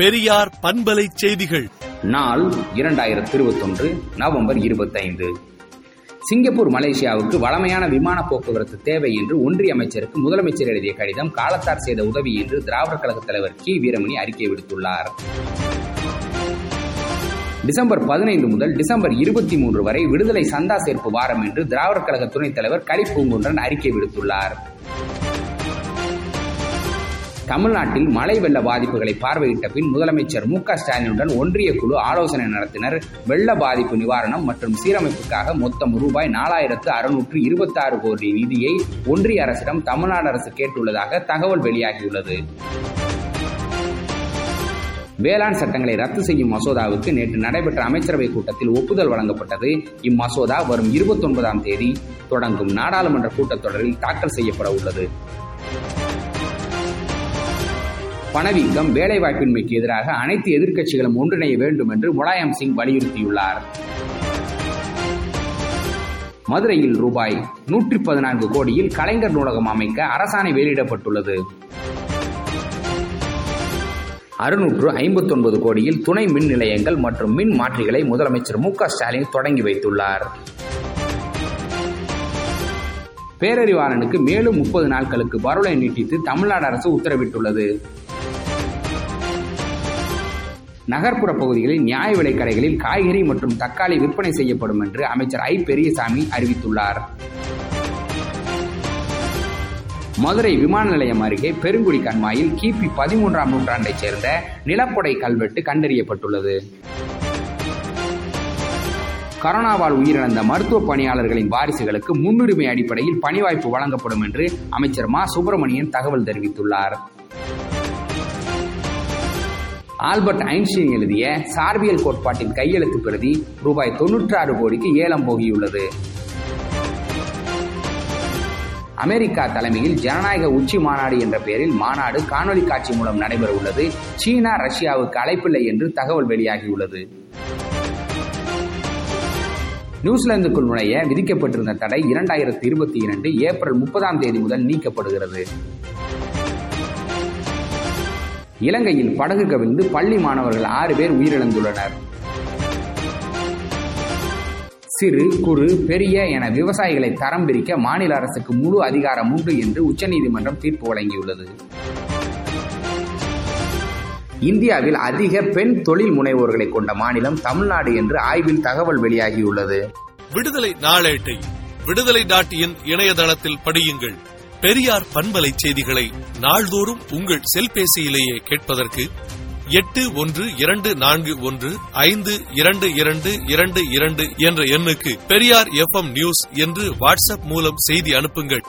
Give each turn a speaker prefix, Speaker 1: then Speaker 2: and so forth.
Speaker 1: பெரியார் பண்பலை செய்திகள்.
Speaker 2: நாள் இரண்டாயிரத்தி இருபத்தொன்று நவம்பர் இருபத்தைந்து. சிங்கப்பூர் மலேசியாவுக்கு வளமையான விமான போக்குவரத்து தேவை என்று ஒன்றிய அமைச்சருக்கு முதலமைச்சர் எழுதிய கடிதம் காலத்தார் செய்த உதவி என்று திராவிடர் கழக தலைவர் கி. வீரமணி அறிக்கை விடுத்துள்ளார். டிசம்பர் பதினைந்து முதல் டிசம்பர் இருபத்தி மூன்று வரை விடுதலை சந்தா சேர்ப்பு வாரம் என்று திராவிடர் கழக துணைத் தலைவர் கலிபூங்குன்றன் அறிக்கை விடுத்துள்ளார். தமிழ்நாட்டில் மழை வெள்ள பாதிப்புகளை பார்வையிட்ட பின் முதலமைச்சர் மு க ஸ்டாலினுடன் ஒன்றிய குழு ஆலோசனை நடத்தினர். வெள்ள பாதிப்பு நிவாரணம் மற்றும் சீரமைப்புக்காக மொத்தம் ரூபாய் நாலாயிரத்து அறுநூற்று இருபத்தாறு கோடி நிதியை ஒன்றிய அரசிடம் தமிழ்நாடு அரசு கேட்டுள்ளதாக தகவல் வெளியாகியுள்ளது. வேளாண் சட்டங்களை ரத்து செய்யும் மசோதாவுக்கு நேற்று நடைபெற்ற அமைச்சரவை கூட்டத்தில் ஒப்புதல் வழங்கப்பட்டது. இம்மசோதா வரும் இருபத்தி ஒன்பதாம் தேதி தொடங்கும். நாடாளுமன்ற கூட்டத்தொடரில் தாக்கல் செய்யப்பட உள்ளது. பணவீக்கம் வேலைவாய்ப்பின்மைக்கு எதிராக அனைத்து எதிர்க்கட்சிகளும் ஒன்றிணைய வேண்டும் என்று முலாயம் சிங் வலியுறுத்தியுள்ளார். மதுரையில் ரூபாய் நூற்றி பதினான்கு கோடியில் கலைஞர் நூலகம் அமைக்க அரசாணை வெளியிடப்பட்டுள்ளது. அறுநூற்று ஐம்பத்தொன்பது கோடியில் துணை மின் நிலையங்கள் மற்றும் மின் மாற்றிகளை முதலமைச்சர் மு க ஸ்டாலின் தொடங்கி வைத்துள்ளார். பேரறிவாளனுக்கு மேலும் முப்பது நாட்களுக்கு பரோலை நீட்டித்து தமிழ்நாடு அரசு உத்தரவிட்டுள்ளது. நகர்ப்புற பகுதிகளில் நியாய விலை கடைகளில் காய்கறி மற்றும் தக்காளி விற்பனை செய்யப்படும் என்று அமைச்சர் ஐ. பெரியசாமி அறிவித்துள்ளார். மதுரை விமான நிலையம் அருகே பெருங்குடி கண்மாயில் கிபி பதிமூன்றாம் நூற்றாண்டைச் சேர்ந்த நிலப்பொடை கல்வெட்டு கண்டறியப்பட்டுள்ளது. கரோனாவால் உயிரிழந்த மருத்துவ பணியாளர்களின் வாரிசுகளுக்கு முன்னுரிமை அடிப்படையில் பணி வாய்ப்பு வழங்கப்படும் என்று அமைச்சர் மா. சுப்பிரமணியன் தகவல் தெரிவித்துள்ளார். ஆல்பர்ட் ஐன்ஸ்டீன் எழுதிய சார்பியல் கோட்பாட்டின் கையெழுத்து பிரதி ரூபாய் தொன்னூற்றி ஆறு கோடிக்கு ஏலம் போகியுள்ளது. அமெரிக்கா தலைமையில் ஜனநாயக உச்சி மாநாடு என்ற பெயரில் மாநாடு காணொலி காட்சி மூலம் நடைபெற உள்ளது சீனா ரஷ்யாவுக்கு அழைப்பில்லை என்று தகவல் வெளியாகியுள்ளது. நியூசிலாந்துக்குள் நுழைய விதிக்கப்பட்டிருந்த தடை இரண்டாயிரத்தி இருபத்தி இரண்டு ஏப்ரல் முப்பதாம் தேதி முதல் நீக்கப்படுகிறது. இலங்கையில் படகு கவிழ்ந்து பள்ளி மாணவர்கள் ஆறு பேர் உயிரிழந்துள்ளனர். சிறு குறு பெரிய என விவசாயிகளை தரம் பிரிக்க மாநில அரசுக்கு முழு அதிகாரம் உண்டு என்று உச்சநீதிமன்றம் தீர்ப்பு வழங்கியுள்ளது. இந்தியாவில் அதிக பெண் தொழில் முனைவோர்களை கொண்ட மாநிலம் தமிழ்நாடு என்று ஆய்வில் தகவல் வெளியாகியுள்ளது.
Speaker 1: விடுதலை நாளேட்டை விடுதலை டாட் இன் இணையதளத்தில் படியுங்கள். பெரியார் பண்பலை செய்திகளை நாள்தோறும் உங்கள் செல்பேசியிலேயே கேட்பதற்கு எட்டு ஒன்று இரண்டு நான்கு ஒன்று ஐந்து இரண்டு இரண்டு இரண்டு இரண்டு என்ற எண்ணுக்கு பெரியார் எஃப் நியூஸ் என்று வாட்ஸ்அப் மூலம் செய்தி அனுப்புங்கள்.